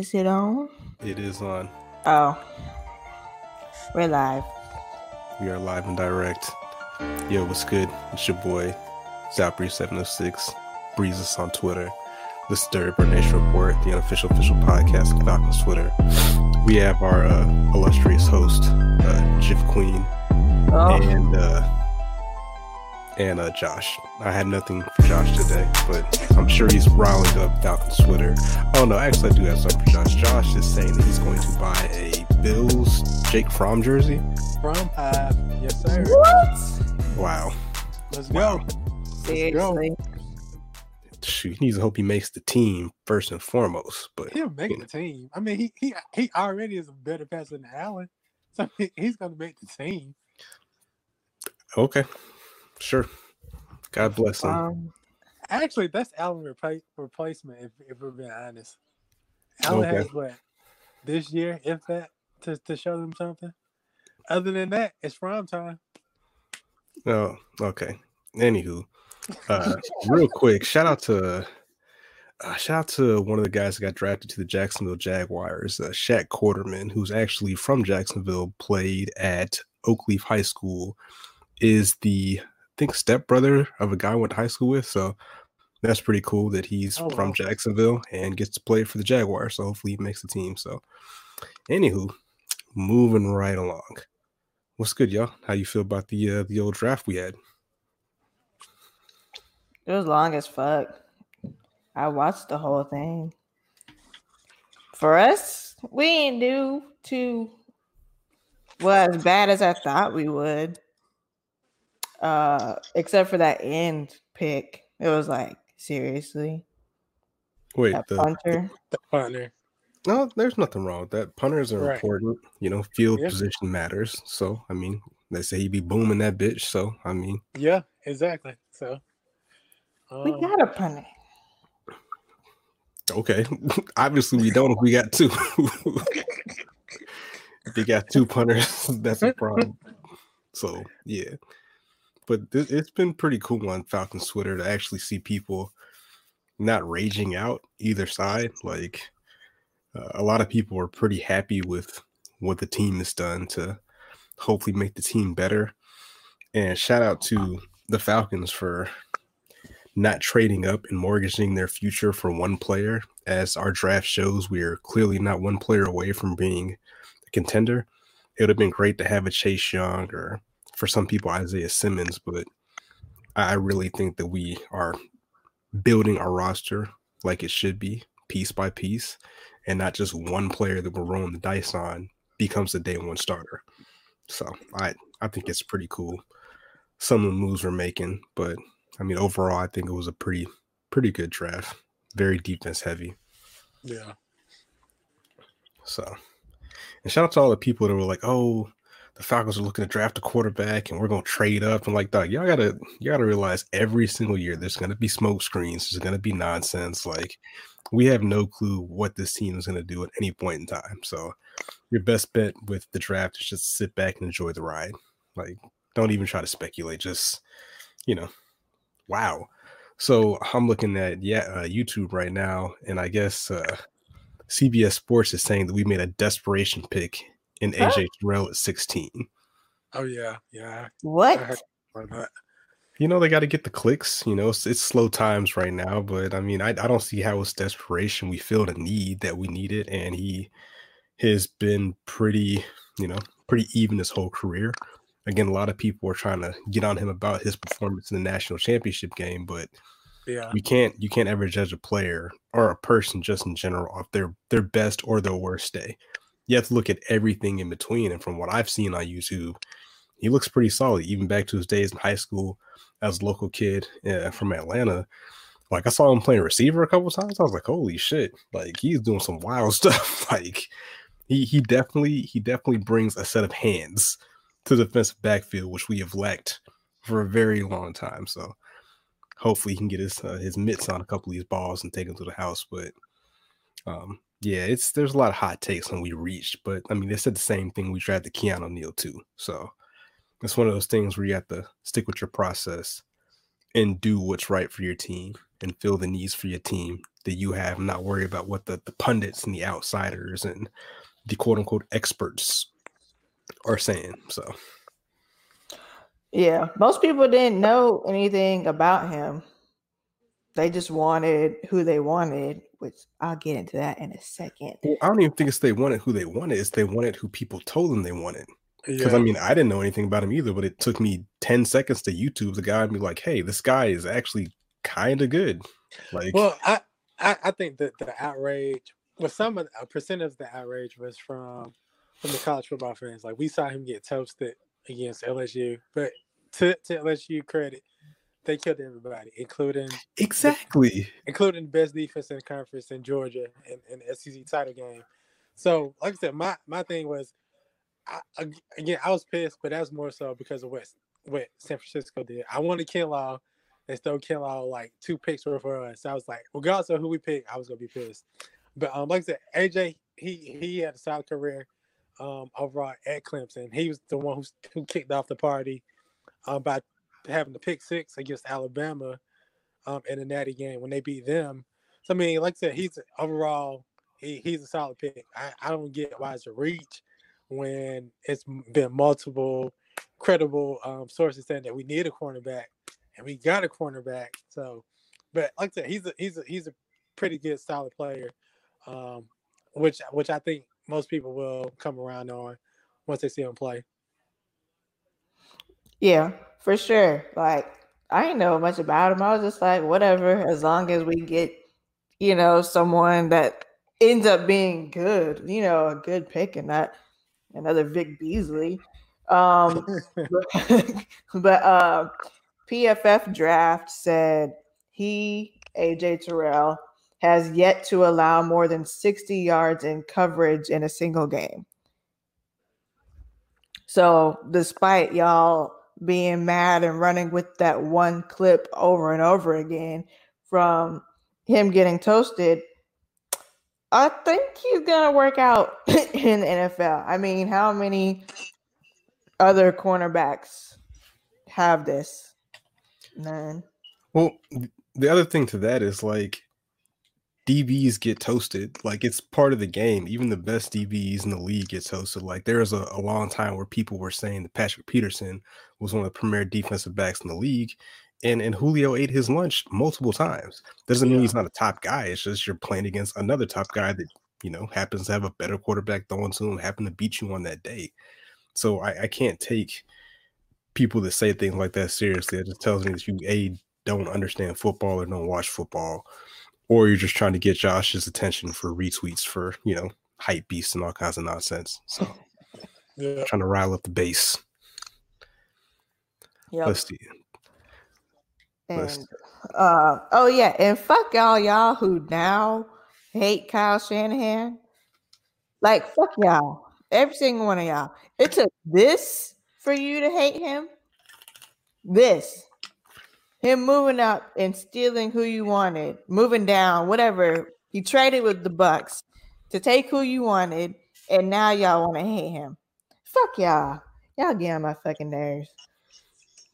Is it on? It is on. Oh, we're live. We are live and direct. Yo, what's good? It's your boy, Zapri706. Breeze us on Twitter. The Stir Nation Report, the unofficial official podcast of Falcons Twitter. We have our uh, illustrious host, uh, Jiff Queen, Oh, and uh, and uh, Josh. I had nothing for Josh today, but I'm sure he's riling up Falcons Twitter. Oh no, actually I do have something for Josh. Josh is saying that he's going to buy a Bills Jake Fromm jersey. From Hive. Yes, sir. what? Wow. Let's go. Wow. go. Shoot, he needs to hope he makes the team first and foremost. But He'll make you the team. I mean, he he he already is a better passer than Allen, so he's going to make the team. okay, sure. God bless him. Um, Actually, that's Allen repla- replacement. If, if we're being honest, Allen Okay. has what this year, if that, to to show them something. Other than that, it's prime time. Oh, okay. Anywho, uh, real quick, shout out to uh, shout out to one of the guys that got drafted to the Jacksonville Jaguars, uh, Shaq Quarterman, who's actually from Jacksonville, played at Oakleaf High School, is the think stepbrother of a guy I went to high school with. So that's pretty cool that he's Oh, from wow. Jacksonville and gets to play for the Jaguars. So hopefully he makes the team. So, anywho, moving right along. What's good, y'all? How you feel about the uh, the old draft we had? it was long as fuck. I watched the whole thing. For us, we didn't do too well as bad as I thought we would. Uh, except for that end pick. It was like, seriously. Wait, That the, punter. The punter. no, there's nothing wrong with that. Punters are Right. important. You know, field Yeah. position matters. So, I mean, they say he be booming that bitch. So, I mean, Yeah, exactly. So We um, got a punter. okay. Obviously, we don't if we got two. if you got two punters, that's a problem. So, yeah. But th- it's been pretty cool on Falcons Twitter to actually see people not raging out either side. Like, uh, a lot of people are pretty happy with what the team has done to hopefully make the team better. And shout out to the Falcons for not trading up and mortgaging their future for one player. As our draft shows, we are clearly not one player away from being a contender. It would have been great to have a Chase Young or for some people Isaiah Simmons, but I really think that we are building our roster like it should be, piece by piece, and not just one player that we're rolling the dice on becomes the day one starter. So I I think it's pretty cool. Some of the moves we're making, but I mean overall I think it was a pretty pretty good draft. Very defense heavy. yeah. So and shout out to all the people that were like, oh, the Falcons are looking to draft a quarterback and we're gonna trade up and like that. Y'all gotta you all gotta realize every single year there's gonna be smoke screens, there's gonna be nonsense. Like we have no clue what this team is gonna do at any point in time. So your best bet with the draft is just sit back and enjoy the ride. Like don't even try to speculate. Just you know, wow. So I'm looking at yeah uh, YouTube right now, and I guess uh, CBS Sports is saying that we made a desperation pick in Huh? AJ Terrell at 16. Oh yeah, yeah. What? heard about that. You know, they got to get the clicks. You know, it's, it's slow times right now, but I mean, I, I don't see how it's desperation. We feel the need that we need it, and he has been pretty, you know, pretty even his whole career. Again, a lot of people are trying to get on him about his performance in the national championship game, but Yeah, you can't you can't ever judge a player or a person just in general off their their best or their worst day. You have to look at everything in between. And from what I've seen on YouTube, he looks pretty solid, even back to his days in high school as a local kid from Atlanta. Like I saw him playing receiver a couple times. I was like, holy shit! Like he's doing some wild stuff. like he he definitely he definitely brings a set of hands to the defensive backfield, which we have lacked for a very long time. So hopefully he can get his uh, his mitts on a couple of these balls and take them to the house. But um, yeah, it's there's a lot of hot takes when we reached, but I mean they said the same thing. We drafted Keanu Neal too, so it's one of those things where you have to stick with your process and do what's right for your team and fill the needs for your team that you have and not worry about what the, the pundits and the outsiders and the quote unquote experts are saying. So yeah, most people didn't know anything about him. They just wanted who they wanted, which I'll get into that in a second. Well, I don't even think it's they wanted who they wanted, it's they wanted who people told them they wanted. Because Yeah. I mean, I didn't know anything about him either, but it took me 10 seconds to YouTube the guy and be like, hey, this guy is actually kind of good. Like, Well, I, I I think that the outrage, well, some of the, a percent of the outrage was from from the college football fans. Like we saw him get toasted against LSU, but to to LSU credit, they killed everybody, including exactly. including the best defense in the conference in Georgia in, in the SEC title game. So, like I said, my my thing was, I, again, I was pissed, but that was more so because of what what San Francisco did. I wanted Kinlaw, they stole Kinlaw like two picks were for us. I was like, regardless of who we pick, I was gonna be pissed. But um, like I said, AJ, he he had a solid career um overall at Clemson. He was the one who who kicked off the party um by having the pick six against Alabama um in the Natty game when they beat them. So I mean, like I said, he's overall he, he's a solid pick. I, I don't get why it's a reach when it's been multiple credible um, sources saying that we need a cornerback and we got a cornerback. So, but like I said, he's a he's a he's a pretty good solid player, um, which which I think most people will come around on once they see him play. Yeah, for sure. Like I didn't know much about him. I was just like, whatever, as long as we get, you know, someone that ends up being good, you know, a good pick and not another Vic Beasley. Um but, but uh PFF draft said he, AJ Terrell, has yet to allow more than 60 yards in coverage in a single game. So, despite y'all being mad and running with that one clip over and over again from him getting toasted, I think he's going to work out in the NFL. I mean, how many other cornerbacks have this? None. Well, the other thing to that is like DBs get toasted. Like it's part of the game. Even the best DBs in the league get toasted. Like there was a, a long time where people were saying that Patrick Peterson was one of the premier defensive backs in the league. And and Julio ate his lunch multiple times. Doesn't mean Yeah. he's not a top guy. It's just you're playing against another top guy that you know happens to have a better quarterback throwing to him, happen to beat you on that day. So I, I can't take people that say things like that seriously. It just tells me that you a don't understand football or don't watch football, or you're just trying to get Josh's attention for retweets for you know hype beasts and all kinds of nonsense. So Yeah. trying to rile up the base. Yep. Let's see. let's- And uh oh yeah, and fuck y'all, y'all who now hate Kyle Shanahan. Like fuck y'all, every single one of y'all. It took this for you to hate him. This, him moving up and stealing who you wanted, moving down, whatever. He traded with the Bucs to take who you wanted, and now y'all want to hate him. Fuck y'all. Y'all get on my fucking nerves.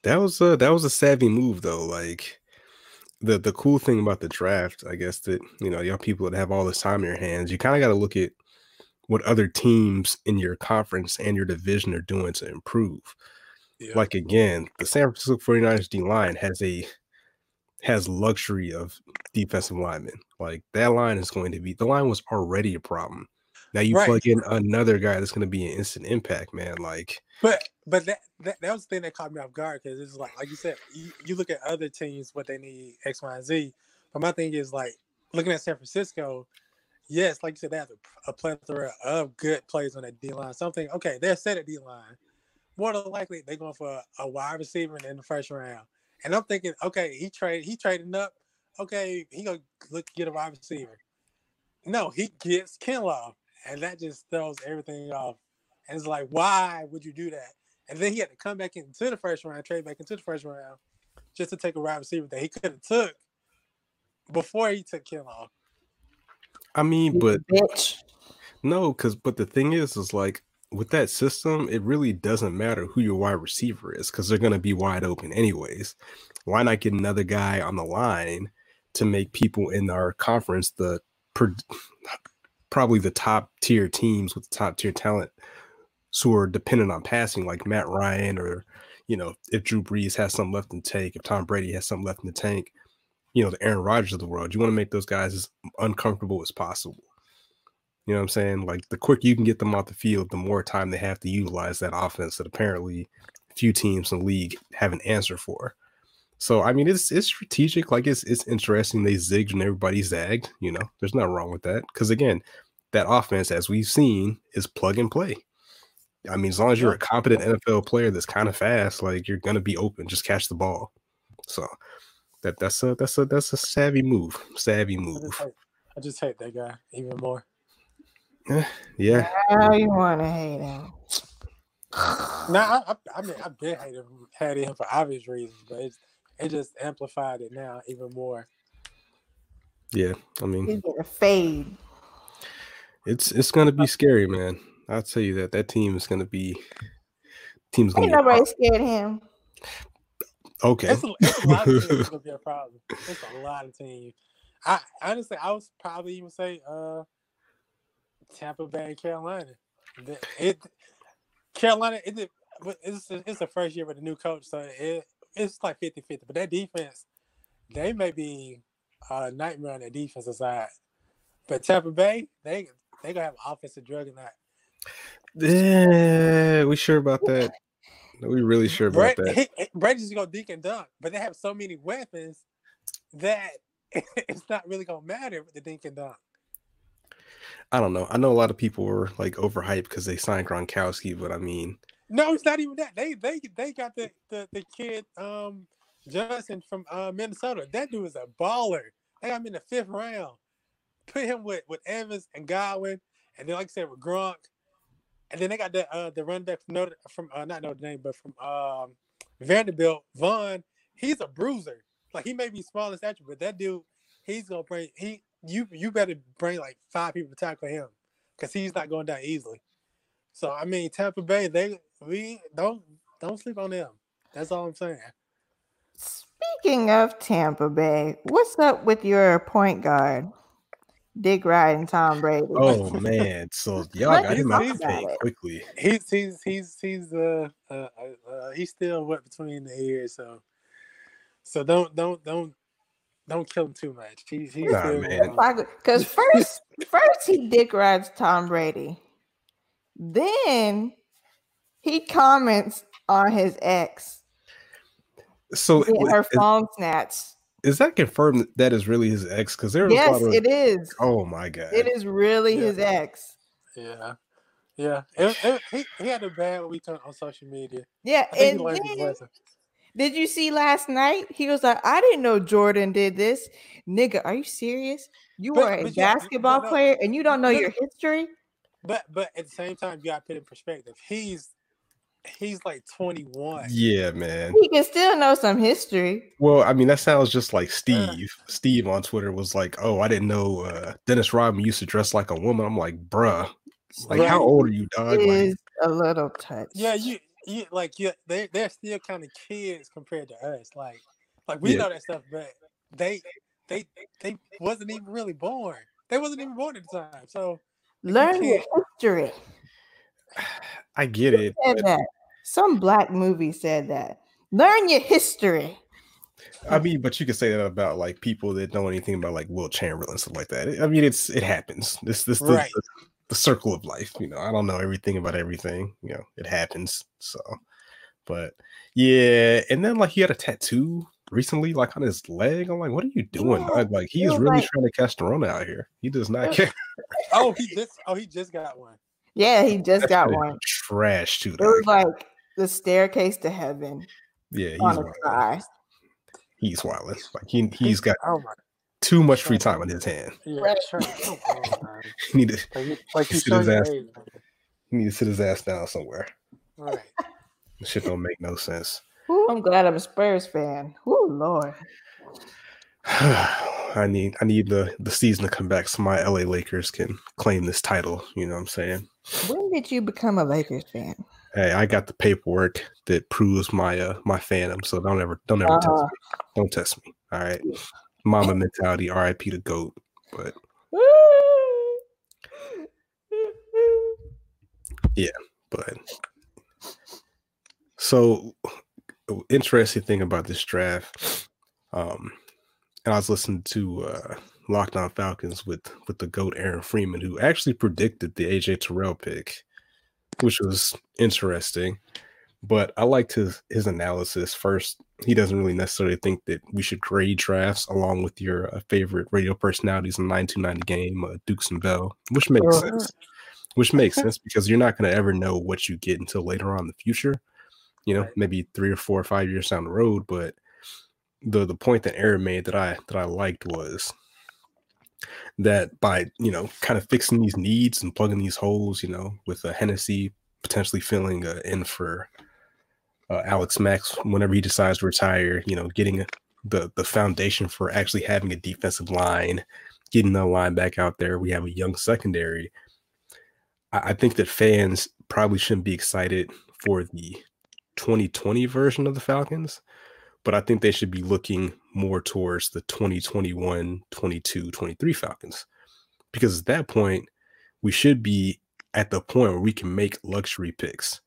That was a that was a savvy move though. Like the the cool thing about the draft, I guess that you know, y'all people that have all this time in your hands, you kind of got to look at what other teams in your conference and your division are doing to improve. Yeah. Like again, the San Francisco 49ers D line has a has luxury of defensive linemen. Like that line is going to be the line was already a problem. Now you Right. plug in another guy that's going to be an instant impact, man. Like But but that, that that was the thing that caught me off guard because it's like like you said, you, you look at other teams what they need X, Y, and Z. But my thing is like looking at San Francisco. Yes, like you said, they have a, a plethora of good plays on that D line. Something okay, they're set at D line. More than likely, they're going for a, a wide receiver in the first round. And I'm thinking, okay, he trade he trading up. Okay, he gonna look get a wide receiver. No, he gets Kinlaw, and that just throws everything off. And it's like, why would you do that? And then he had to come back into the first round, trade back into the first round, just to take a wide receiver that he could have took before he took Kinlaw. I mean, but No, because but the thing is, is like with that system, it really doesn't matter who your wide receiver is because they're going to be wide open anyways. Why not get another guy on the line to make people in our conference the probably the top tier teams with top tier talent who are dependent on passing, like Matt Ryan, or you know, if Drew Brees has something left in the tank, if Tom Brady has something left in the tank, you know, the Aaron Rodgers of the world. You want to make those guys as uncomfortable as possible. You know what I'm saying? Like the quicker you can get them off the field, the more time they have to utilize that offense that apparently few teams in the league have an answer for. So I mean, it's it's strategic. Like it's it's interesting. They zigged and everybody zagged. You know, there's nothing wrong with that. Because again, that offense, as we've seen, is plug and play. I mean, as long as you're a competent NFL player that's kind of fast, like you're gonna be open. Just catch the ball. So that that's a that's a that's a savvy move. Savvy I move. just, hate, I just hate that guy even more. Yeah. How you want to hate him? Now, I, I, I mean, I've been hating him, hated him for obvious reasons, but it's, it just amplified it now even more. Yeah. I mean, He's gonna fade. it's it's gonna be scary, man. I'll tell you that that team is gonna be team's gonna Ain't be nobody scared of him. okay. It's a, it's a lot of teams that's gonna be a problem. It's a lot of teams. I honestly, I was probably even say uh, Tampa Bay and Carolina. The- It Carolina, it, it's it's the first year with a new coach, so it it's like 50-50. But that defense, they may be a nightmare on the defensive side. But Tampa Bay, they they gonna have an offensive drug in that. Yeah, we sure about that? We really sure about Brett, that? Brady's gonna dink and dunk, but they have so many weapons that it's not really gonna matter with the dink and dunk. I don't know. I know a lot of people were like overhyped because they signed Gronkowski, but I mean, No, it's not even that. They they they got the the, the kid um Johnson from uh, Minnesota. That dude is a baller. They got him in the fifth round. Put him with with Evans and Godwin, and then like I said with Gronk, and then they got the uh the run back from Notre from uh, not Notre Dame, but from um Vanderbilt. Vaughn, he's a bruiser. Like he may be small in stature, but that dude, he's gonna bring he you you better bring like five people to tackle him because he's not going down easily. So I mean, Tampa Bay, they we don't don't sleep on them. That's all I'm saying. Speaking of Tampa Bay, what's up with your point guard, Dick Ride and Tom Brady? oh man, so y'all got him talk out the about paint quickly. He's he's he's he's uh, uh, uh, uh he's still wet between the ears, so so don't don't don't don't kill him too much. He's he's Nah, man. Because first, first he Dick rides Tom Brady, then he comments on his ex So getting her is, phone snatched. is that confirmed that that is really his ex? Because there Yes, of, it is. oh my god, It is really Yeah. his ex. yeah yeah. It, it, he he had a bad week on, on social media. Yeah, and he learned his then lesson. Did you see last night? He was like, "I didn't know Jordan did this, nigga. Are you serious? You But- are a but yeah, basketball no, player and you don't know but- your history." But but at the same time, you got to put in perspective. He's he's like 21. yeah, man. He can still know some history. Well, I mean, that sounds just like Steve. Steve on Twitter was like, "Oh, I didn't know uh, Dennis Rodman used to dress like a woman." I'm like, "Bruh, like, how old are you, dog?" Like, Is a little touch. Yeah, you you like you they they're still kind of kids compared to us. Like like we Yeah. know that stuff, but they they they wasn't even really born. They wasn't even born at the time. So learn your history. I get it. Said but- that. Some black movie said that. Learn your history. I mean, but you could say that about like people that know anything about like Wilt Chamberlain and stuff like that. I mean, it's it happens. This this the, Right. the, the circle of life. You know, I don't know everything about everything. You know, it happens. So, but yeah, and then like he had a tattoo recently, like on his leg. I'm like, what are you doing? Yeah, dog? Like he's was really like- trying to catch the run out here. He does not care. oh he just oh he just got one. Yeah, he just That got one. Trash too. It was like the staircase to heaven yeah, he's on his wilding. He's wilding. Like he he's got Oh my too much free time on his hand. yeah, Right. sure. Come on. He need to Like like Sit his ass- age, he need to sit his ass down somewhere. Right. This shit don't make no sense. Ooh, I'm glad I'm a Spurs fan. Oh Lord. I need I need the the season to come back so my LA Lakers can claim this title. You know what I'm saying? When did you become a Lakers fan? Hey, I got the paperwork that proves my uh my fandom. So don't ever don't ever test Uh-huh. me. Don't test me. All right. Mamba mentality, RIP to GOAT. But yeah, but so interesting thing about this draft. Um, and I was listening to uh Locked On Falcons with with the GOAT Aaron Freeman, who actually predicted the AJ Terrell pick, which was interesting. But I liked his his analysis. First, he doesn't really necessarily think that we should grade drafts along with your uh, favorite radio personalities in 929 game, uh, Dukes and Bell, which makes uh-huh. sense. Which makes sense because you're not going to ever know what you get until later on in the future. You know, maybe three or four or five years down the road. But the the point that Aaron made that I that I liked was that by you know kind of fixing these needs and plugging these holes, you know, with a Hennessy potentially filling uh, in for uh, Alex Mack whenever he decides to retire, you know, getting the the foundation for actually having a defensive line, getting the line back out there. We have a young secondary. I, I think that fans probably shouldn't be excited for the 2020 version of the Falcons but I think they should be looking more towards the 2021, 22, 23 Falcons. Because at that point, we should be at the point where we can make luxury picks,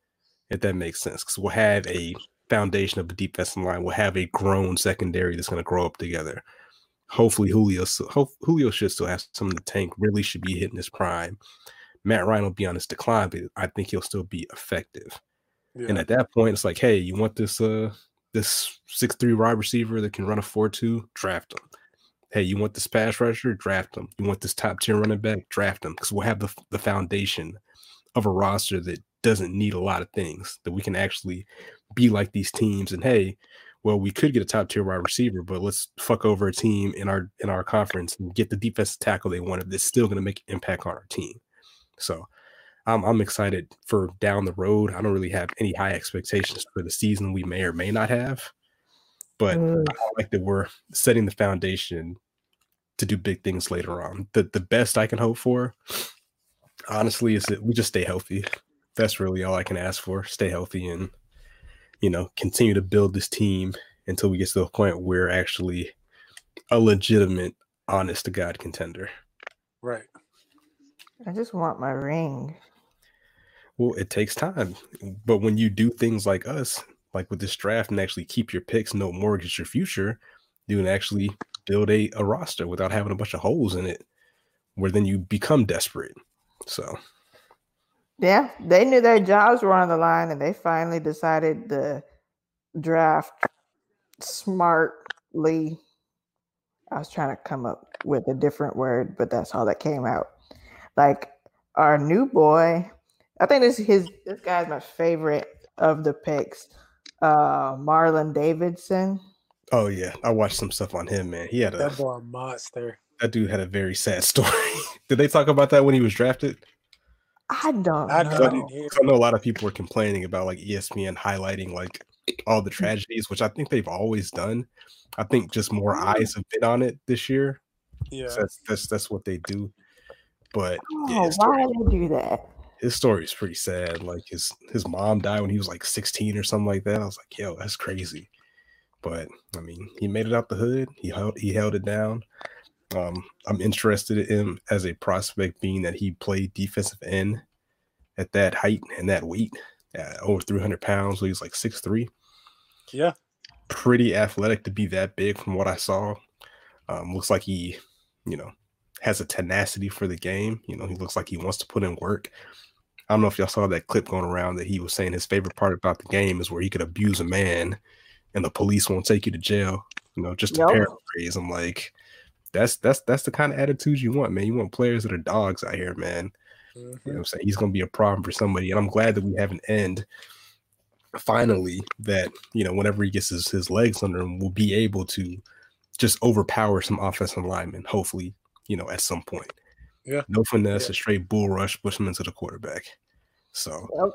if that makes sense. Because we'll have a foundation of a defensive line, we'll have a grown secondary that's going to grow up together. Hopefully, Julio, Julio should still have some in the tank, really should be hitting his prime. Matt Ryan will be on his decline, but I think he'll still be effective. Yeah. And at that point, it's like, hey, you want this uh this six three wide receiver that can run a four two, draft him. Hey, you want this pass rusher? Draft him. You want this top tier running back? Draft him because we'll have the the foundation of a roster that doesn't need a lot of things that we can actually be like these teams. And hey, well, we could get a top tier wide receiver, but let's fuck over a team in our in our conference and get the defensive tackle they wanted that's still going to make an impact on our team. So I'm, I'm excited for down the road. I don't really have any high expectations for the season we may or may not have, but mm. I like that we're setting the foundation to do big things later on. The the best I can hope for, honestly, is that we just stay healthy. That's really all I can ask for. Stay healthy and you know continue to build this team until we get to the point where we're actually a legitimate, honest to God contender. Right. I just want my ring. Well, it takes time. But when you do things like us, like with this draft and actually keep your picks, no mortgage your future, you can actually build a, a roster without having a bunch of holes in it, where then you become desperate. So yeah, they knew their jobs were on the line and they finally decided to draft smartly. I was trying to come up with a different word, but that's all that came out. Like our new boy I think this his this guy's my favorite of the picks. Uh Marlon Davidson. Oh yeah, I watched some stuff on him, man. He had a that boy a monster. That dude had a very sad story. Did they talk about that when he was drafted? I don't I, know. I know a lot of people were complaining about like ESPN highlighting like all the mm. tragedies, which I think they've always done. I think just more mm. eyes have been on it this year. Yeah, so that's that's that's what they do. But oh, yeah, why do they do that? his story is pretty sad. Like his his mom died when he was like 16 or something like that. I was like, yo, that's crazy. But I mean, he made it out the hood. He held he held it down. Um, I'm interested in him as a prospect, being that he played defensive end at that height and that weight, uh, over 300 pounds. So he's like six three. Yeah, pretty athletic to be that big from what I saw. Um, looks like he, you know, has a tenacity for the game. You know, he looks like he wants to put in work. I don't know if y'all saw that clip going around that he was saying his favorite part about the game is where he could abuse a man and the police won't take you to jail. You know, just to yep. paraphrase, I'm like, that's that's that's the kind of attitude you want, man. You want players that are dogs out here, man. Mm-hmm. You know mm-hmm. I'm saying? He's gonna be a problem for somebody. And I'm glad that we have an end finally that, you know, whenever he gets his, his legs under him, we'll be able to just overpower some offensive linemen, hopefully, you know, at some point. Yeah. No finesse, yeah. a straight bull rush, push him into the quarterback. So yep.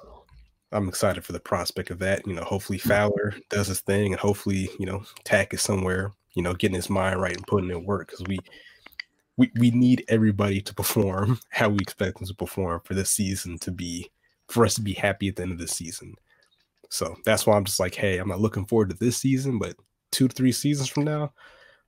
I'm excited for the prospect of that. You know, hopefully Fowler does his thing and hopefully, you know, Takk is somewhere, you know, getting his mind right and putting in work because we we we need everybody to perform how we expect them to perform for this season to be for us to be happy at the end of the season. So that's why I'm just like, hey, I'm not looking forward to this season, but two to three seasons from now,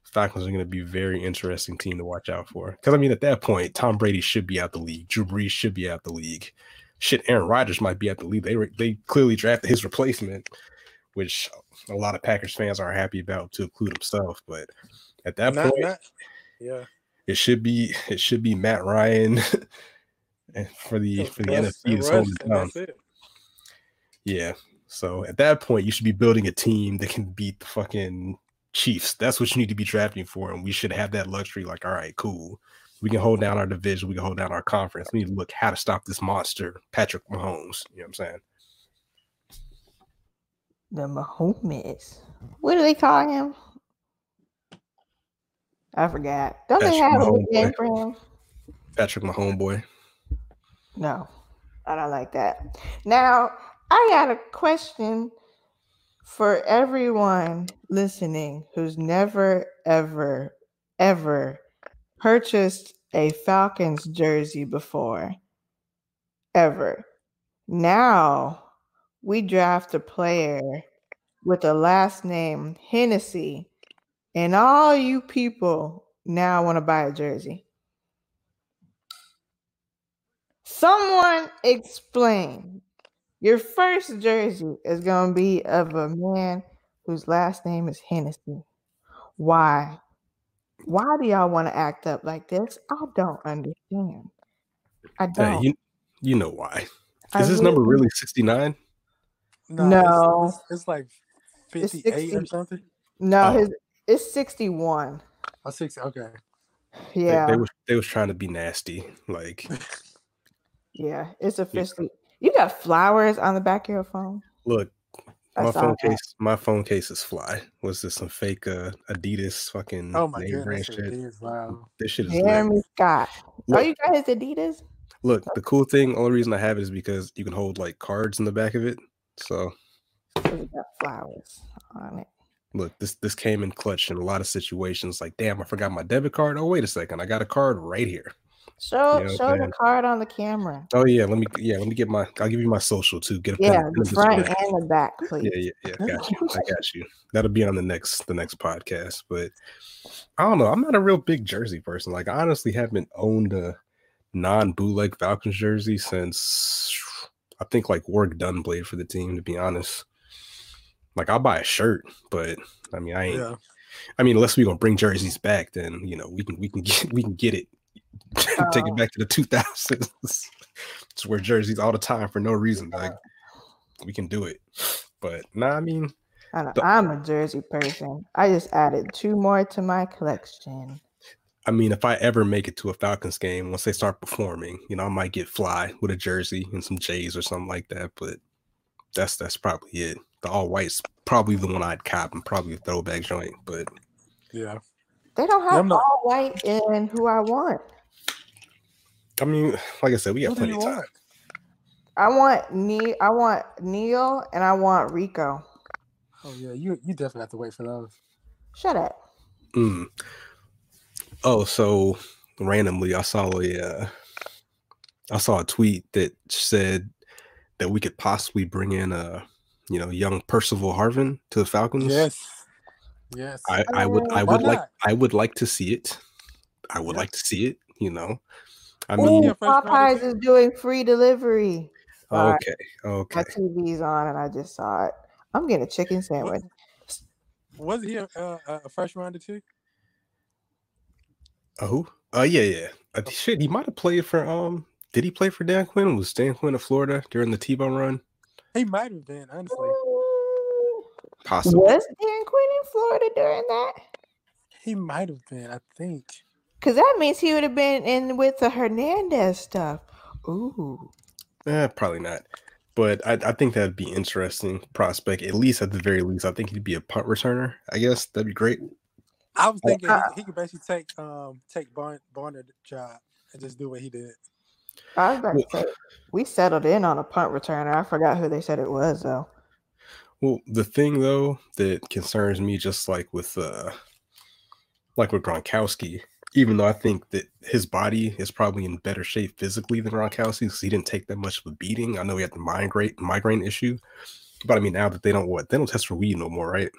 Falcons are going to be a very interesting team to watch out for. Because I mean, at that point, Tom Brady should be out the league. Drew Brees should be out the league. Shit, Aaron Rodgers might be out the league. They they clearly drafted his replacement, which a lot of Packers fans are happy about, to include himself. But at that not, point, not, yeah, it should be it should be Matt Ryan for the for the NFC to hold it down. Yeah. So at that point, you should be building a team that can beat the fucking Chiefs. That's what you need to be drafting for, and we should have that luxury. Like, all right, cool. We can hold down our division. We can hold down our conference. We need to look how to stop this monster, Patrick Mahomes. You know what I'm saying? The Mahomes. What do they call him? I forgot. Don't Patrick they have a nickname for him? Patrick Mahomes boy. No, I don't like that. Now, I got a question for everyone listening who's never, ever, ever purchased a Falcons jersey before. Ever. Now we draft a player with a last name Hennessy, and all you people now want to buy a jersey. Someone explain. Your first jersey is going to be of a man whose last name is Hennessy. Why? Why do y'all want to act up like this? I don't understand. I don't. you, you know why. Is this number really 69? No. no. It's, it's, it's, like 58 it's or something? No, oh. his it's 61. Oh, 60. Okay. Yeah. They, they, was they was trying to be nasty. Like Yeah, it's officially. You got flowers on the back of your phone. Look, my phone that. case, my phone case is fly. Was this some fake uh, Adidas fucking oh my name brand shit? wow, this shit is. Jeremy Scott. Look, oh, you got his Adidas. Look, the cool thing, only reason I have it is because you can hold like cards in the back of it. So we got flowers on it. Look, this this came in clutch in a lot of situations. Like, damn, I forgot my debit card. Oh, wait a second, I got a card right here. Show you know show the card on the camera. Oh yeah, let me yeah, let me get my I'll give you my social too. Get a yeah, the front and the back, please. Yeah, yeah, yeah. Got you. I got you. That'll be on the next the next podcast. But I don't know. I'm not a real big jersey person. Like I honestly haven't owned a non bootleg Falcons jersey since I think like Warrick Dunn played for the team, to be honest. Like I'll buy a shirt, but I mean I ain't yeah. I mean, unless we're gonna bring jerseys back, then you know we can we can get we can get it take it oh. back to the 2000s. it's wear jerseys all the time for no reason. Like we can do it, but nah, I mean, I I'm a jersey person. I just added two more to my collection. I mean, if I ever make it to a Falcons game, once they start performing, you know, I might get fly with a jersey and some J's or something like that. But that's that's probably it. The all white's probably the one I'd cop and probably a throwback joint. But yeah, they don't have yeah, all white in who I want. I mean, like I said, we got plenty of time. I want Neal. I want Neal, and I want Rico. Oh yeah, you you definitely have to wait for those. Shut up. Mm. Oh, so randomly, I saw a uh, I saw a tweet that said that we could possibly bring in a you know young Percival Harvin to the Falcons. Yes, yes. I, I would I would like I would like to see it. I would like to see it. You know, I mean, Ooh, Popeyes is doing free delivery. Okay, okay. My TV's on, and I just saw it. I'm getting a chicken sandwich. Was he a, a, a first rounder too? Oh, uh, yeah, yeah. Uh, shit, he might have played for. Um, did he play for Dan Quinn? Was Dan Quinn of Florida during the Tebow run? He might have been, honestly. Possibly. Was Dan Quinn in Florida during that? He might have been, I think. Because that means he would have been in with the Hernandez stuff. Ooh. Eh, probably not. But I, I think that'd be interesting prospect. At least at the very least, I think he'd be a punt returner. I guess that'd be great. I was thinking uh, he, he, could basically take um take Barn Barner's job and just do what he did. I was about well, to say we settled in on a punt returner. I forgot who they said it was though. Well, the thing though that concerns me, just like with uh like with Gronkowski, even though I think that his body is probably in better shape physically than Gronkowski because he didn't take that much of a beating. I know he had the migraine migraine issue, but I mean now that they don't what they don't test for weed no more, right?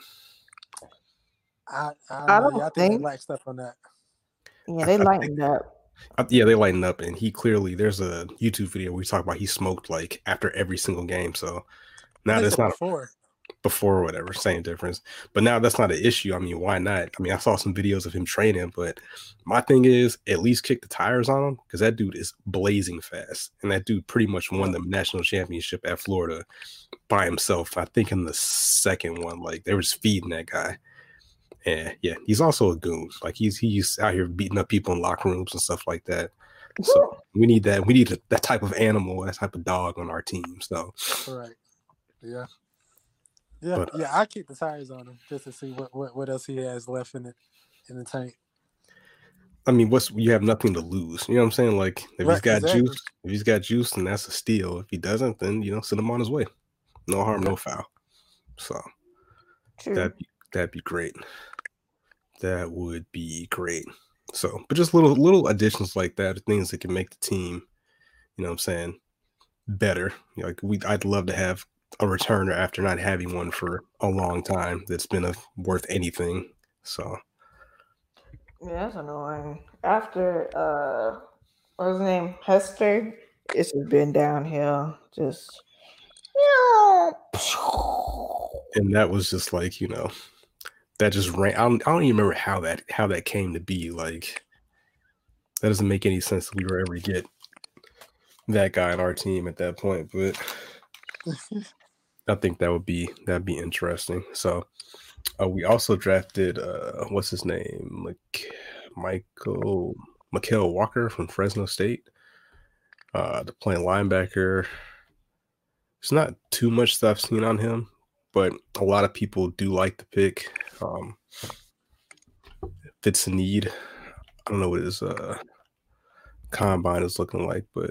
I, I, I don't don't know. Yeah, I think think- they lack stuff on that. Yeah, they I- I lightened up. Uh, yeah, they lighten up, and he clearly there's a YouTube video where we talk about he smoked like after every single game. So now that's so not before. before or whatever, same difference. But now that's not an issue. I mean, why not? I mean, I saw some videos of him training, but my thing is at least kick the tires on him because that dude is blazing fast, and that dude pretty much won the national championship at Florida by himself. I think in the second one, like they were just feeding that guy. And yeah, he's also a goon. Like he's he's out here beating up people in locker rooms and stuff like that. So we need that. We need that type of animal, that type of dog on our team. So Right. Yeah. Yeah, But, uh, yeah. I keep the tires on him just to see what, what, what else he has left in it in the tank. I mean, what's you have nothing to lose. You know what I'm saying? Like if he's got exactly. juice, if he's got juice, then that's a steal. If he doesn't, then you know, send him on his way. No harm, no foul. So True. that that'd be great. That would be great. So, but just little little additions like that, things that can make the team, you know what I'm saying, better. You know, like we I'd love to have a returner after not having one for a long time that's been a, worth anything. So Yeah, that's annoying. After uh what's his name? Hester, it's been downhill. Just yeah. and that was just like you know that just ran I don't, I don't even remember how that how that came to be like that doesn't make any sense that we were ever to get that guy on our team at that point but i think that would be that'd be interesting. So uh, we also drafted uh what's his name? Like michael Mykal walker from fresno state uh to play linebacker. There's not too much stuff seen on him but a lot of people do like the pick. Um, fits a need. I don't know what his uh, combine is looking like, but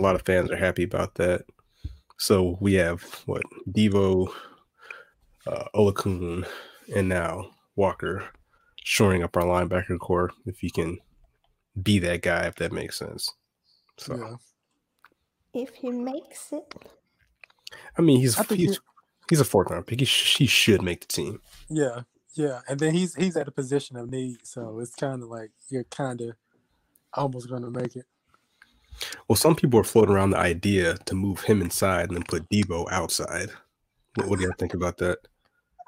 a lot of fans are happy about that. So we have what Debo, uh, Oluokun, and now Walker shoring up our linebacker corps. If he can be that guy, if that makes sense. So Yeah. if he makes it. I mean, he's I he's, he- he's a fourth round pick. He, sh- he should make the team. Yeah, yeah, and then he's he's at a position of need, so it's kind of like you're kind of almost gonna make it. Well, some people are floating around the idea to move him inside and then put Debo outside. What, what do you think about that?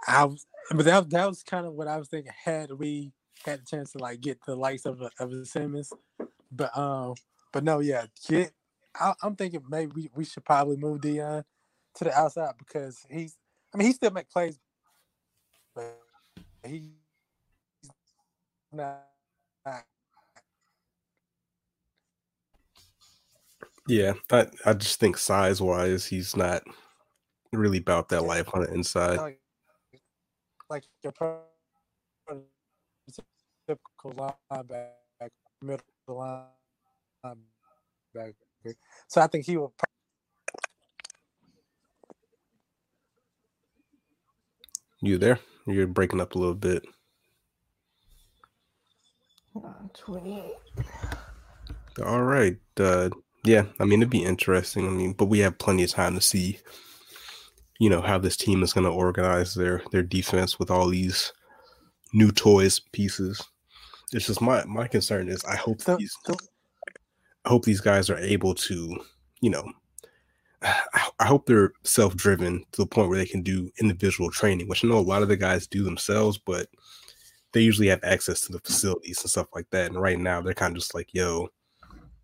I was, but that that was kind of what I was thinking. Had we had a chance to like get the likes of a, of a Simmons, but um, but no, yeah, get. I, I'm thinking maybe we, we should probably move Deion to the outside because he's. I mean, he still make plays, but he's not. not Yeah, I, I just think size wise, he's not really about that life on the inside. like, like your typical linebacker, middle linebacker. So I think he will. You there? You're breaking up a little bit. Hold 28. All right. Uh, yeah, I mean, it'd be interesting. I mean, but we have plenty of time to see, you know, how this team is going to organize their their defense with all these new toys pieces. It's just my my concern is I hope The- these the- I hope these guys are able to, you know, I, I hope they're self driven to the point where they can do individual training, which I know a lot of the guys do themselves, but they usually have access to the facilities and stuff like that. And right now they're kind of just like, yo,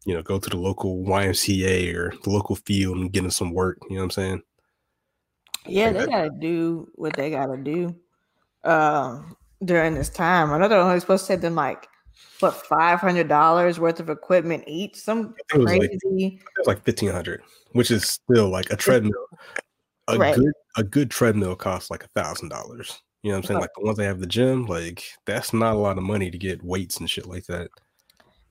you know, go to the local YMCA or the local field and get in some work. You know what I'm saying? Yeah, Like they that- gotta do what they gotta do um during this time. I know they're only supposed to send them like what five hundred dollars worth of equipment each. Some it was like crazy it was like fifteen hundred, which is still like a treadmill. A Right. good a good treadmill costs like a thousand dollars. You know what I'm saying? Right. Like the ones they have at the gym, like that's not a lot of money to get weights and shit like that.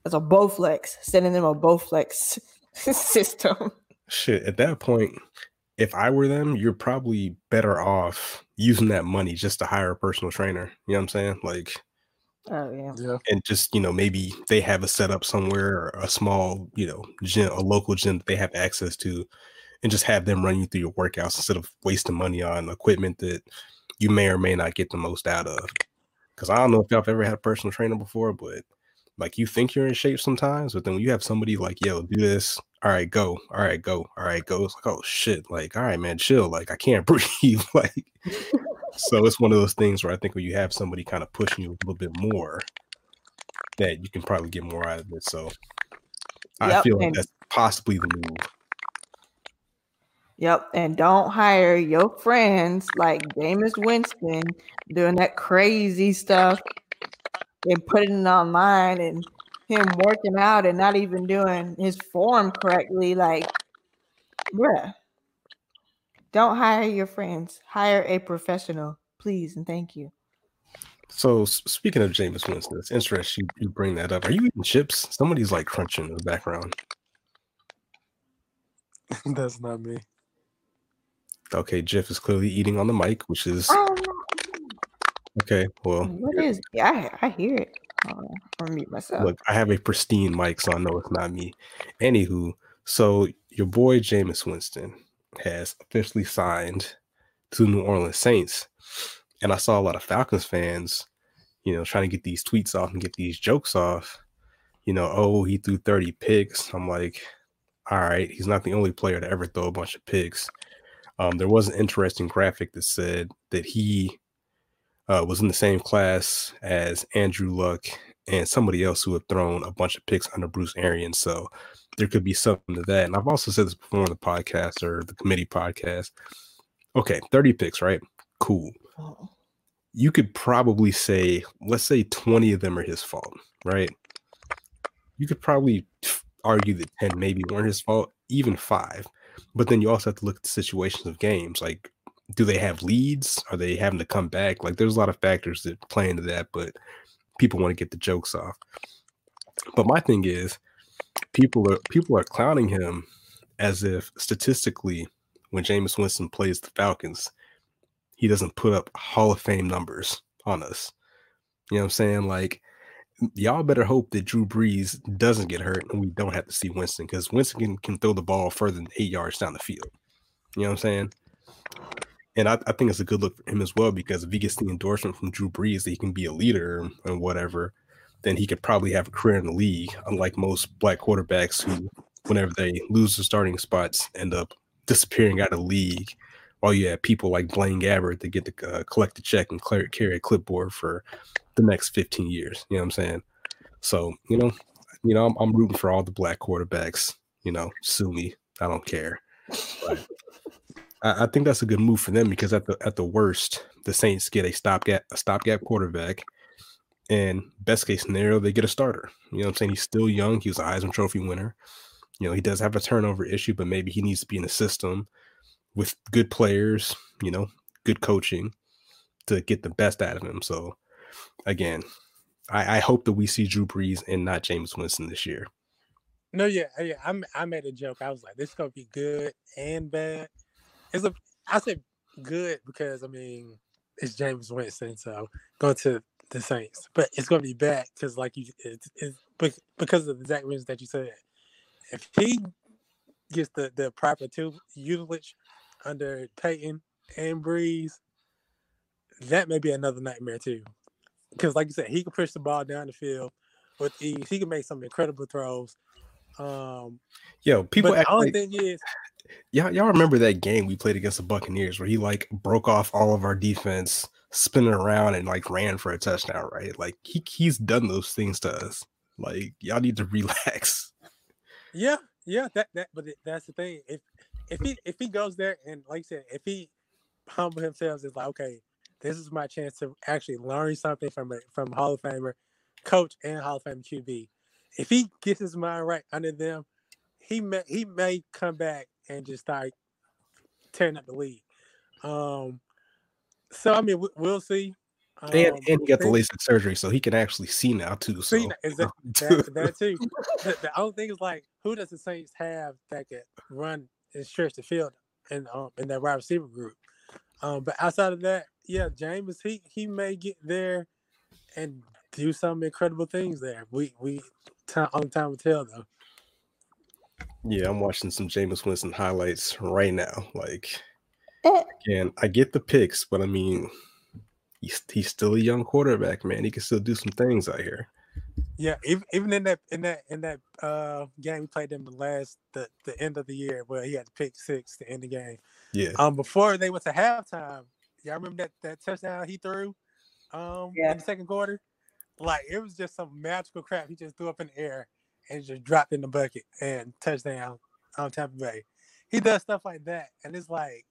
That's a Bowflex, sending them a Bowflex system. Shit, at that point, if I were them, you're probably better off using that money just to hire a personal trainer. You know what I'm saying? Like Oh yeah. Yeah, and just you know maybe they have a setup somewhere or a small you know gym a local gym that they have access to and just have them run you through your workouts instead of wasting money on equipment that you may or may not get the most out of Because I don't know if y'all have ever had a personal trainer before, but like you think you're in shape sometimes, but then when you have somebody like, yo, do this, all right, go, all right, go, all right, go. It's like, oh shit, like, all right, man, chill. Like, I can't breathe. like, so it's one of those things where I think when you have somebody kind of pushing you a little bit more, that you can probably get more out of it. So I Yep, feel like that's possibly the move. Yep, and don't hire your friends like Jameis Winston doing that crazy stuff and putting it online and him working out and not even doing his form correctly. Like, bruh, don't hire your friends. Hire a professional, please and thank you. So speaking of Jameis Winston, it's interesting you, you bring that up. Are you eating chips? Somebody's like crunching in the background. That's not me. Okay, Jeff is clearly eating on the mic, which is Oh, okay. Well, what is? Yeah, I, I hear it. I'll mute myself. look, I have a pristine mic, so I know it's not me. Anywho, so your boy Jameis Winston has officially signed to New Orleans Saints, and I saw a lot of Falcons fans, you know, trying to get these tweets off and get these jokes off. You know, oh, he threw 30 picks. I'm like, all right, he's not the only player to ever throw a bunch of picks. Um, there was an interesting graphic that said that he uh, was in the same class as Andrew Luck and somebody else who had thrown a bunch of picks under Bruce Arians. So there could be something to that. And I've also said this before on the podcast or the committee podcast. Okay, 30 picks, right? Cool. Oh, You could probably say, let's say 20 of them are his fault, right? You could probably argue that 10 maybe weren't his fault, even five. But then you also have to look at the situations of games. Like, do they have leads? Are they having to come back? Like, there's a lot of factors that play into that, but people want to get the jokes off. But my thing is, people are people are clowning him as if statistically, when Jameis Winston plays the Falcons, he doesn't put up Hall of Fame numbers on us. You know what I'm saying? Like, y'all better hope that Drew Brees doesn't get hurt and we don't have to see Winston because Winston can, can throw the ball further than eight yards down the field. You know what I'm saying? And I, I think it's a good look for him as well because if he gets the endorsement from Drew Brees that he can be a leader and whatever, then he could probably have a career in the league, unlike most black quarterbacks who, whenever they lose their starting spots, end up disappearing out of the league. While you have people like Blaine Gabbert that get to uh, collect a check and carry a clipboard for the next 15 years. You know what I'm saying? So, you know, you know, I'm, I'm rooting for all the black quarterbacks. You know, sue me. I don't care. But I, think that's a good move for them because at the at the worst, the Saints get a stopgap a stopgap quarterback, and best case scenario, they get a starter. You know what I'm saying? He's still young. He was a Heisman Trophy winner. You know, he does have a turnover issue, but maybe he needs to be in a system with good players. You know, good coaching to get the best out of him. So, again, I, I hope that we see Drew Brees and not Jameis Winston this year. No, yeah, yeah. I I made a joke. I was like, this is gonna be good and bad. It's a I said good because I mean it's Jameis Winston, so going to the Saints, but it's gonna be bad because like you, it's, it's because of the exact reasons that you said. If he gets the the proper usage under Payton and Brees, that may be another nightmare too. Because like you said, he can push the ball down the field with ease. He can make some incredible throws. Um, Yo, people but the only like, thing is, y'all, y'all remember that game we played against the Buccaneers where he like broke off all of our defense, spinning around and like ran for a touchdown, right? Like he he's done those things to us. Like y'all need to relax. yeah, yeah, that that. But that's the thing. If if he if he goes there and like you said, if he humble himself, is like, okay, this is my chance to actually learn something from a from Hall of Famer coach and Hall of Fame QB. If he gets his mind right under them, he may he may come back and just start tearing up the league. Um, so I mean, we, we'll see. Um, and and he got the LASIK surgery, so he can actually see now too. So See, is that, that, that too. The, the only thing is like, who does the Saints have that could run and stretch the field in um in that wide receiver group? Um, but outside of that, yeah, Jameis he he may get there and do some incredible things there. We we time only time will tell though. Yeah, I'm watching some Jameis Winston highlights right now. Like Eh. again, I get the picks, but I mean, he's he's still a young quarterback, man. He can still do some things out here. Yeah, even, even in that in that in that uh game we played them the last the, the end of the year where he had to pick six to end the game. Yeah. Um before they went to halftime, y'all remember that that touchdown he threw um Yeah. in the second quarter? Like it was just some magical crap he just threw up in the air and just dropped in the bucket and touchdown on Tampa Bay. He does stuff like that, and it's like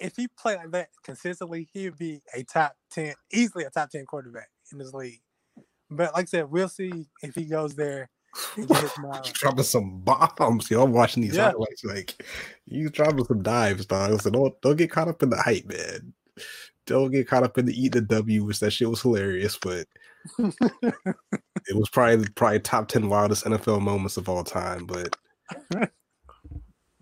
if he played like that consistently, he would be a top ten, easily a top ten quarterback in this league. But like I said, we'll see if he goes there and get his miles. dropping some bombs. Yo, I'm watching these Yeah. highlights. Like he's dropping some dives, dog. So don't don't get caught up in the hype, man. Don't get caught up in the eat the W, which that shit was hilarious, but it was probably probably top ten wildest NFL moments of all time. But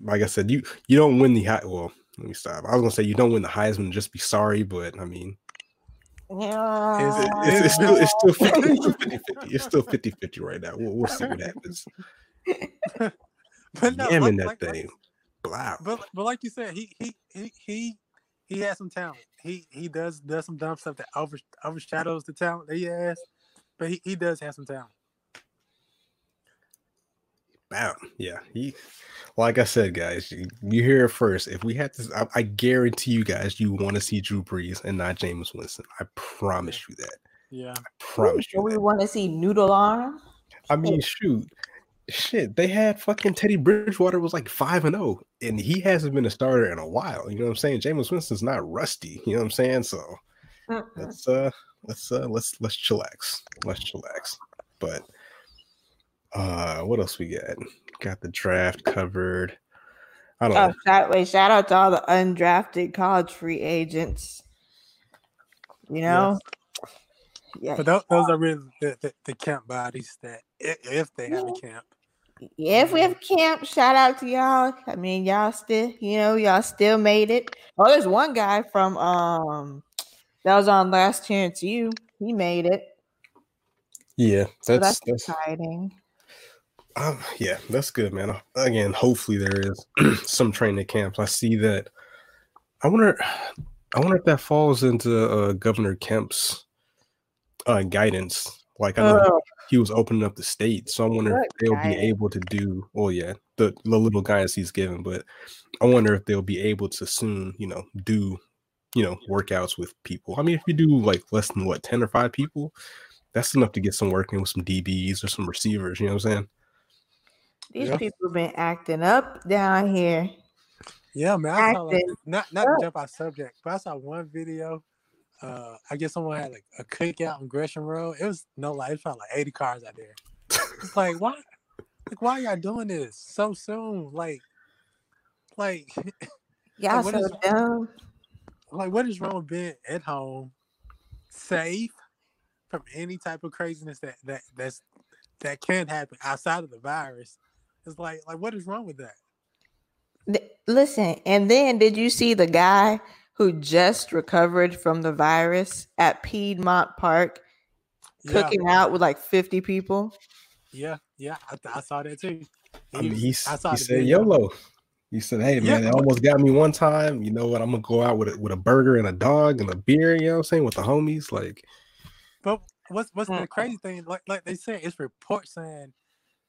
like I said, you you don't win the high. Well, let me stop. I was gonna say you don't win the Heisman, and just be sorry. But I mean, Yeah. it- it's, it's still it's still 50, it's still 50 50. It's still 50 50 right now. We'll, we'll see what happens. But no, Yamming like- that like- thing. Blah. But but like you said, he he he he he has some talent. He he does does some dumb stuff that over, overshadows the talent that he has. But he, he does have some talent. Bam. Yeah. He, like I said, guys, you, you hear it first. If we had this, I, I guarantee you guys, you want to see Drew Brees and not Jameis Winston. I promise you that. Yeah. I promise Do you we want to see noodle arm? I mean, shoot. Shit, they had fucking Teddy Bridgewater was like five and zero, and he hasn't been a starter in a while. You know what I'm saying? Jameis Winston's not rusty. You know what I'm saying? So let's uh let's uh let's let's chillax. Let's chillax. But uh what else we got? Got the draft covered. I don't Oh, know. shout, wait, shout out to all the undrafted college free agents. You know? Yeah. But those, those are really the, the, the camp bodies that i- if they have a camp. Yeah, if we have camp, shout out to y'all. I mean, y'all still, you know, y'all still made it. Oh, there's one guy from um that was on Last Chance U. He made it. Yeah, So that's that's, that's exciting. um, yeah, that's good, man. Again, hopefully there is some training camps. I see that. I wonder, I wonder if that falls into uh, Governor Kemp's uh, guidance. Like I know Oh, he was opening up the state, so I wonder if they'll be able to do. Oh yeah, the, the little guidance he's given, but I wonder if they'll be able to soon, you know, do, you know, workouts with people. I mean, if you do like less than what ten or five people, that's enough to get some working with some DBs or some receivers. You know what I'm saying? these Yeah. people been acting up down here. Yeah, man. I saw like, Acting not not to jump off subject, but I saw one video. Uh, I guess someone had like a cookout on Gresham Road. It was no lie, it was probably like 80 cars out there. It's like why like why are y'all doing this so soon? Like like Y'all what so is- dumb. Like what is wrong with being at home safe from any type of craziness that that that's that can happen outside of the virus? It's like like what is wrong with that? Listen, and then did you see the guy who just recovered from the virus at Piedmont Park Yeah, cooking out with like 50 people? yeah, yeah. I, I saw that too. I mean, was- he's, I saw he said video. YOLO. He said, "Hey man, Yeah. it almost got me one time. You know what? I'm gonna go out with a, with a burger and a dog and a beer. You know what I'm saying? With the homies, like, But what's what's the crazy thing? Like like they said, it's reports saying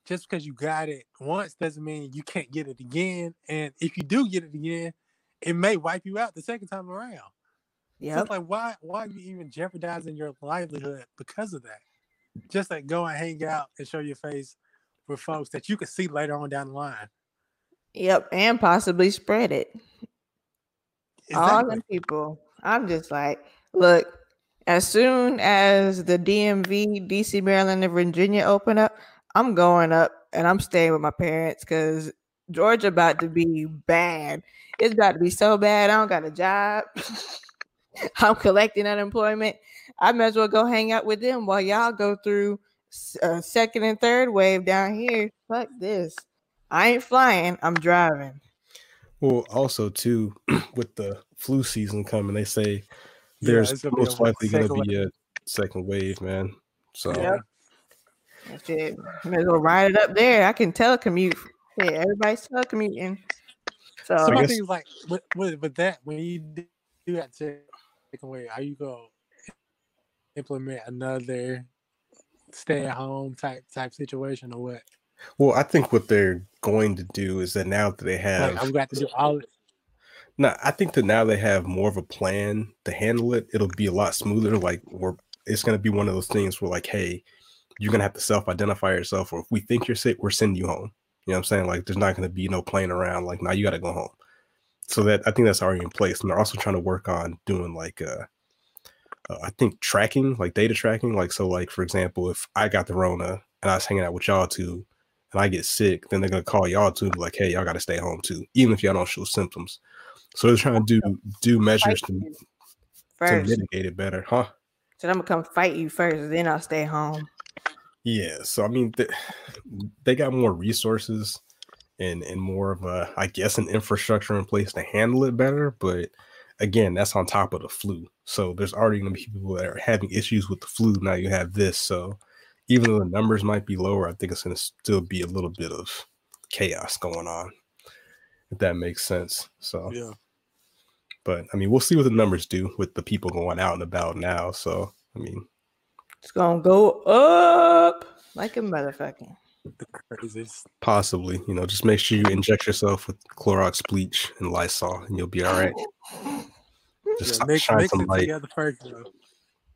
just because you got it once doesn't mean you can't get it again. And if you do get it again, it may wipe you out the second time around. So Yep. it's like why why are you even jeopardizing your livelihood because of that? Just like go and hang out and show your face with folks that you can see later on down the line. Yep. And possibly spread it. All Exactly. them people. I'm just like, look, as soon as the DMV, DC, Maryland, and Virginia open up, I'm going up and I'm staying with my parents because Georgia about to be bad. It's about to be so bad. I don't got a job. I'm collecting unemployment. I might as well go hang out with them while y'all go through s- uh, second and third wave down here. Fuck this. I ain't flying. I'm driving. well, also too with the flu season coming, they say Yeah, there's it's gonna most likely going to be a second wave, man. So Yep. Shit, might as well ride it up there. I can telecommute. Yeah, everybody's telecommuting. So So my guess- thing is like with, with with that when you do do that to way, are you gonna implement another stay at home type type situation or what? Well, I think what they're going to do is that now that they have, like, I'm going to do all. No, I think that now they have more of a plan to handle it. It'll be a lot smoother. Like, we're, it's going to be one of those things where, like, hey, you're going to have to self-identify yourself, or if we think you're sick, we're sending you home. You know what I'm saying? Like, there's not going to be no playing around. Like, now you got to go home. So that I think that's already in place, and they're also trying to work on doing like, uh, uh, I think tracking, like data tracking. Like, so, like for example, if I got the Rona and I was hanging out with y'all two, and I get sick, then they're gonna call y'all too, like, hey, y'all got to stay home too, even if y'all don't show symptoms. So they're trying to do do measures to, to mitigate it better, huh? So I'm gonna come fight you first, then I'll stay home. Yeah. So I mean, they, they got more resources and and more of a, I guess, an infrastructure in place to handle it better. But again, that's on top of the flu. So there's already gonna be people that are having issues with the flu. Now you have this. So even though the numbers might be lower, I think it's going to still be a little bit of chaos going on, if that makes sense. So, yeah. But I mean, we'll see what the numbers do with the people going out and about now. So, I mean, it's going to go up like a motherfucking. Possibly, you know, just make sure you inject yourself with Clorox bleach and Lysol, and you'll be all right. Just yeah, make, shine some light.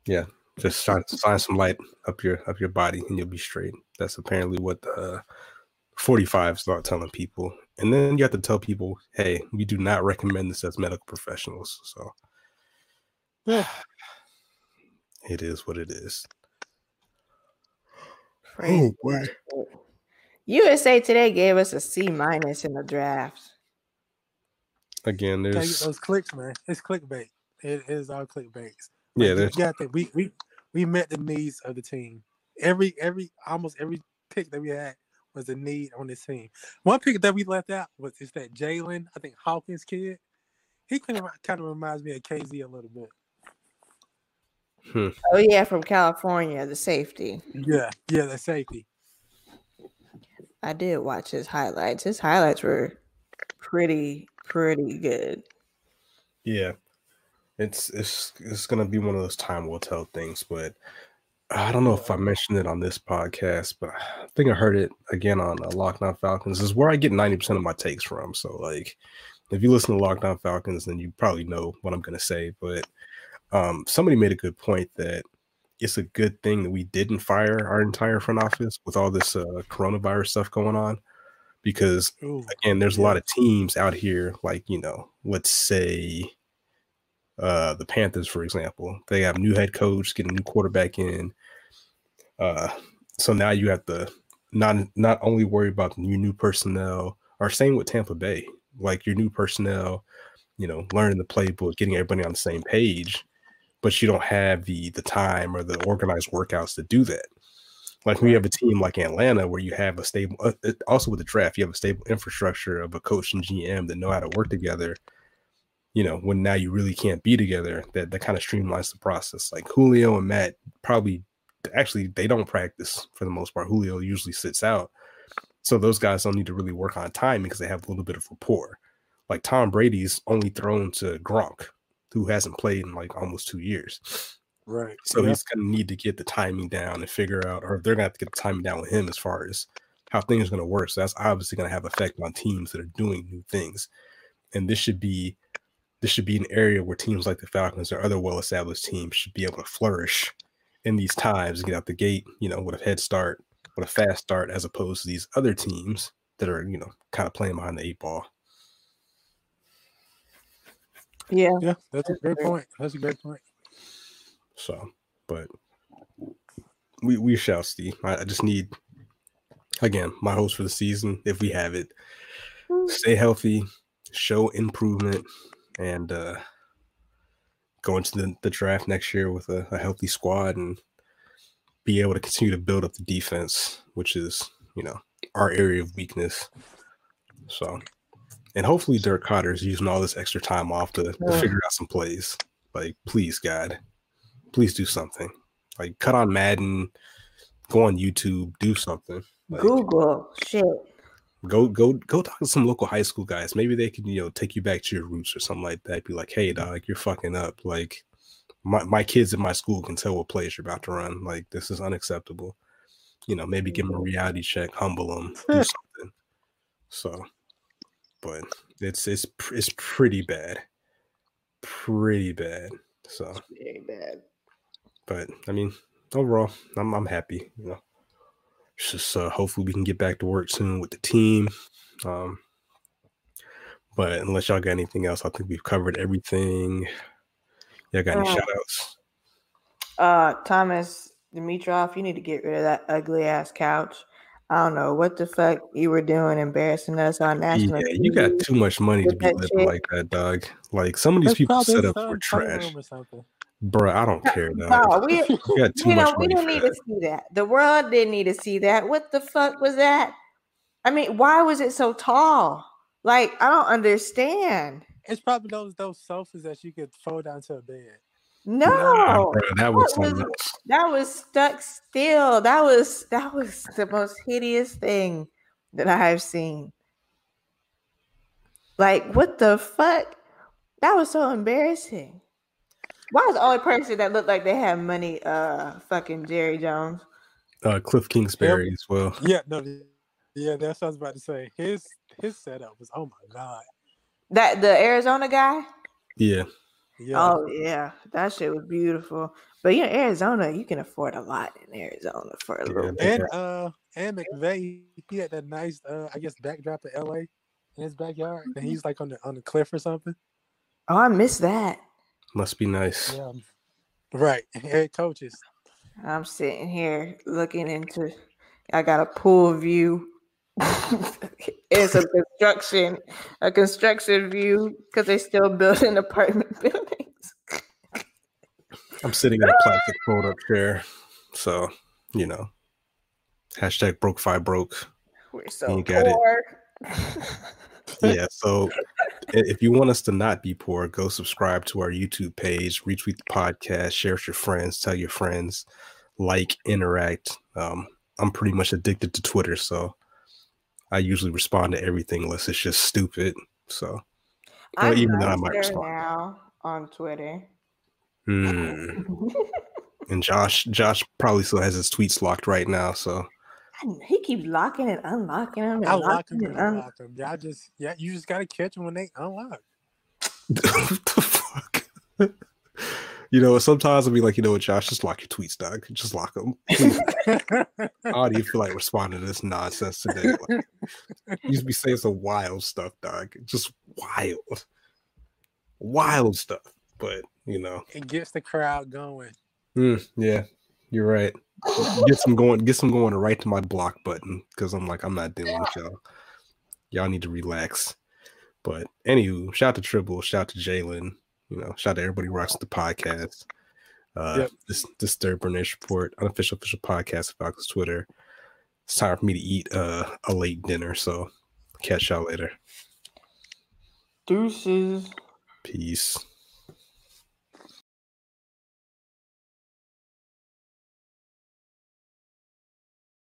Yeah, just shine, shine some light up your up your body and you'll be straight. That's apparently what the uh, 45 start telling people. And then you have to tell people, hey, we do not recommend this as medical professionals. So yeah. it is what it is. Oh boy. USA Today gave us a C minus in the draft. Again, there's those clicks, man. It's clickbait. It is all clickbait. Yeah, like, there's... you got we we we met the needs of the team. Every every almost every pick that we had was a need on this team. One pick that we left out was is that Jaylinn, I think Hawkins kid. He kind of kind of reminds me of KZ a little bit. Hmm. Oh yeah, from California, the safety. Yeah, yeah, the safety. I did watch his highlights. His highlights were pretty pretty good. Yeah it's it's it's gonna be one of those time will tell things, but I don't know if I mentioned it on this podcast, but I think I heard it again on uh, Lockdown Falcons. This is where I get ninety percent of my takes from. So like, if you listen to Lockdown Falcons, then you probably know what I'm gonna say. But um, somebody made a good point that it's a good thing that we didn't fire our entire front office with all this uh, coronavirus stuff going on, because Ooh, again, there's yeah. a lot of teams out here, like you know, let's say uh, the Panthers, for example, they have new head coach, get a new quarterback in. Uh, so now you have to not not only worry about your new personnel, or same with Tampa Bay, like your new personnel, you know, learning the playbook, getting everybody on the same page, but you don't have the the time or the organized workouts to do that. Like when you have a team like Atlanta, where you have a stable, uh, also with the draft, you have a stable infrastructure of a coach and GM that know how to work together you know, when now you really can't be together, that that kind of streamlines the process. Like Julio and Matt probably actually they don't practice for the most part. Julio usually sits out. So those guys don't need to really work on time because they have a little bit of rapport. Like Tom Brady's only thrown to Gronk, who hasn't played in like almost two years. Right. So he's gonna need to get the timing down and figure out, or they're gonna have to get the timing down with him as far as how things are gonna work. So that's obviously gonna have effect on teams that are doing new things. And this should be this should be an area where teams like the Falcons or other well established teams should be able to flourish in these times and get out the gate, you know, with a head start, with a fast start, as opposed to these other teams that are, you know, kind of playing behind the eight ball. Yeah. Yeah, that's a great point. That's a great point. So, but we we shall see. I, I just need again my hopes for the season, if we have it, hmm. stay healthy, show improvement, and uh, go into the, the draft next year with a, a, healthy squad and be able to continue to build up the defense, which is, you know, our area of weakness. So, and hopefully Dirk Koetter is using all this extra time off to, to figure out some plays. Like, please, God, please do something. Like, cut on Madden, go on YouTube, do something. Like, Google shit. Go go go talk to some local high school guys. Maybe they can, you know, take you back to your roots or something like that. Be like, hey mm. dog, you're fucking up. Like my, my kids at my school can tell what plays you're about to run. Like this is unacceptable. You know, maybe give them a mm. reality check, humble them, do something. So, but it's it's it's pretty bad, pretty bad. So Very bad. but I mean, overall, I'm I'm happy. You know, it's just uh, hopefully we can get back to work soon with the team. Um, but unless y'all got anything else, I think we've covered everything. Y'all got any Uh, shout outs? Uh, Thomas Dimitroff, you need to get rid of that ugly ass couch. I don't know what the fuck you were doing, embarrassing us on national. Yeah, national. you got too much money to be living chick. like that, dog. Like some of these That's people set up for trash, playroom or something. Bro. I don't care, dog. No, we, You got too you much know, we money didn't need that. to see that. The world didn't need to see that. What the fuck was that? I mean, why was it so tall? Like, I don't understand. It's probably those those sofas that you could fold down to a bed. No, Nah, bro, that was What something was- that was stuck still. That was that was the most hideous thing that I have seen. Like, what the fuck? That was so embarrassing. Why is the only person that looked like they had money uh fucking Jerry Jones? Uh, Cliff Kingsbury as well. Yeah, no, yeah, that's what I was about to say. His his setup was oh my god. That the Arizona guy? Yeah, Yeah, Oh yeah, that shit was beautiful. But you know, Arizona, you can afford a lot in Arizona for a Yeah, little they bit. and uh and McVay, he had that nice uh I guess backdrop of LA in his backyard. And he's like on the on the cliff or something. Oh, I missed that. Must be nice. Yeah. Right. Head coaches. I'm sitting here looking into. I got a pool view. it's a construction, a construction view because they still building apartment buildings. I'm sitting in a plastic fold up chair, so you know. Hashtag broke five broke. We're so You got it. poor. yeah so i- if you want us to not be poor go subscribe to our youtube page retweet the podcast share with your friends tell your friends like interact um i'm pretty much addicted to twitter so i usually respond to everything unless it's just stupid so Well, I'm even then I might respond. now on Twitter. hmm. and josh josh probably still has his tweets locked right now so he keeps locking and unlocking them. And I lock locking them and and unlock them. Y'all just yeah, you just gotta catch them when they unlock. what the fuck you know sometimes i'll be like you know what josh just lock your tweets dog just lock them I don't even feel like responding to this nonsense today. Like, you used to be saying some wild stuff, dog. Just wild, wild stuff. But you know, it gets the crowd going. mm, yeah, you're right. Get some going. Get some going right to my block button because I'm like I'm not dealing with y'all. Y'all need to relax. But anywho, shout out to Tribble, shout out to Jalen. You know, shout out to everybody who watches the podcast. Uh, Yep. this this third British report, unofficial official podcast of Falcons Twitter. It's time for me to eat uh, a late dinner, so catch y'all later. Deuces. Peace.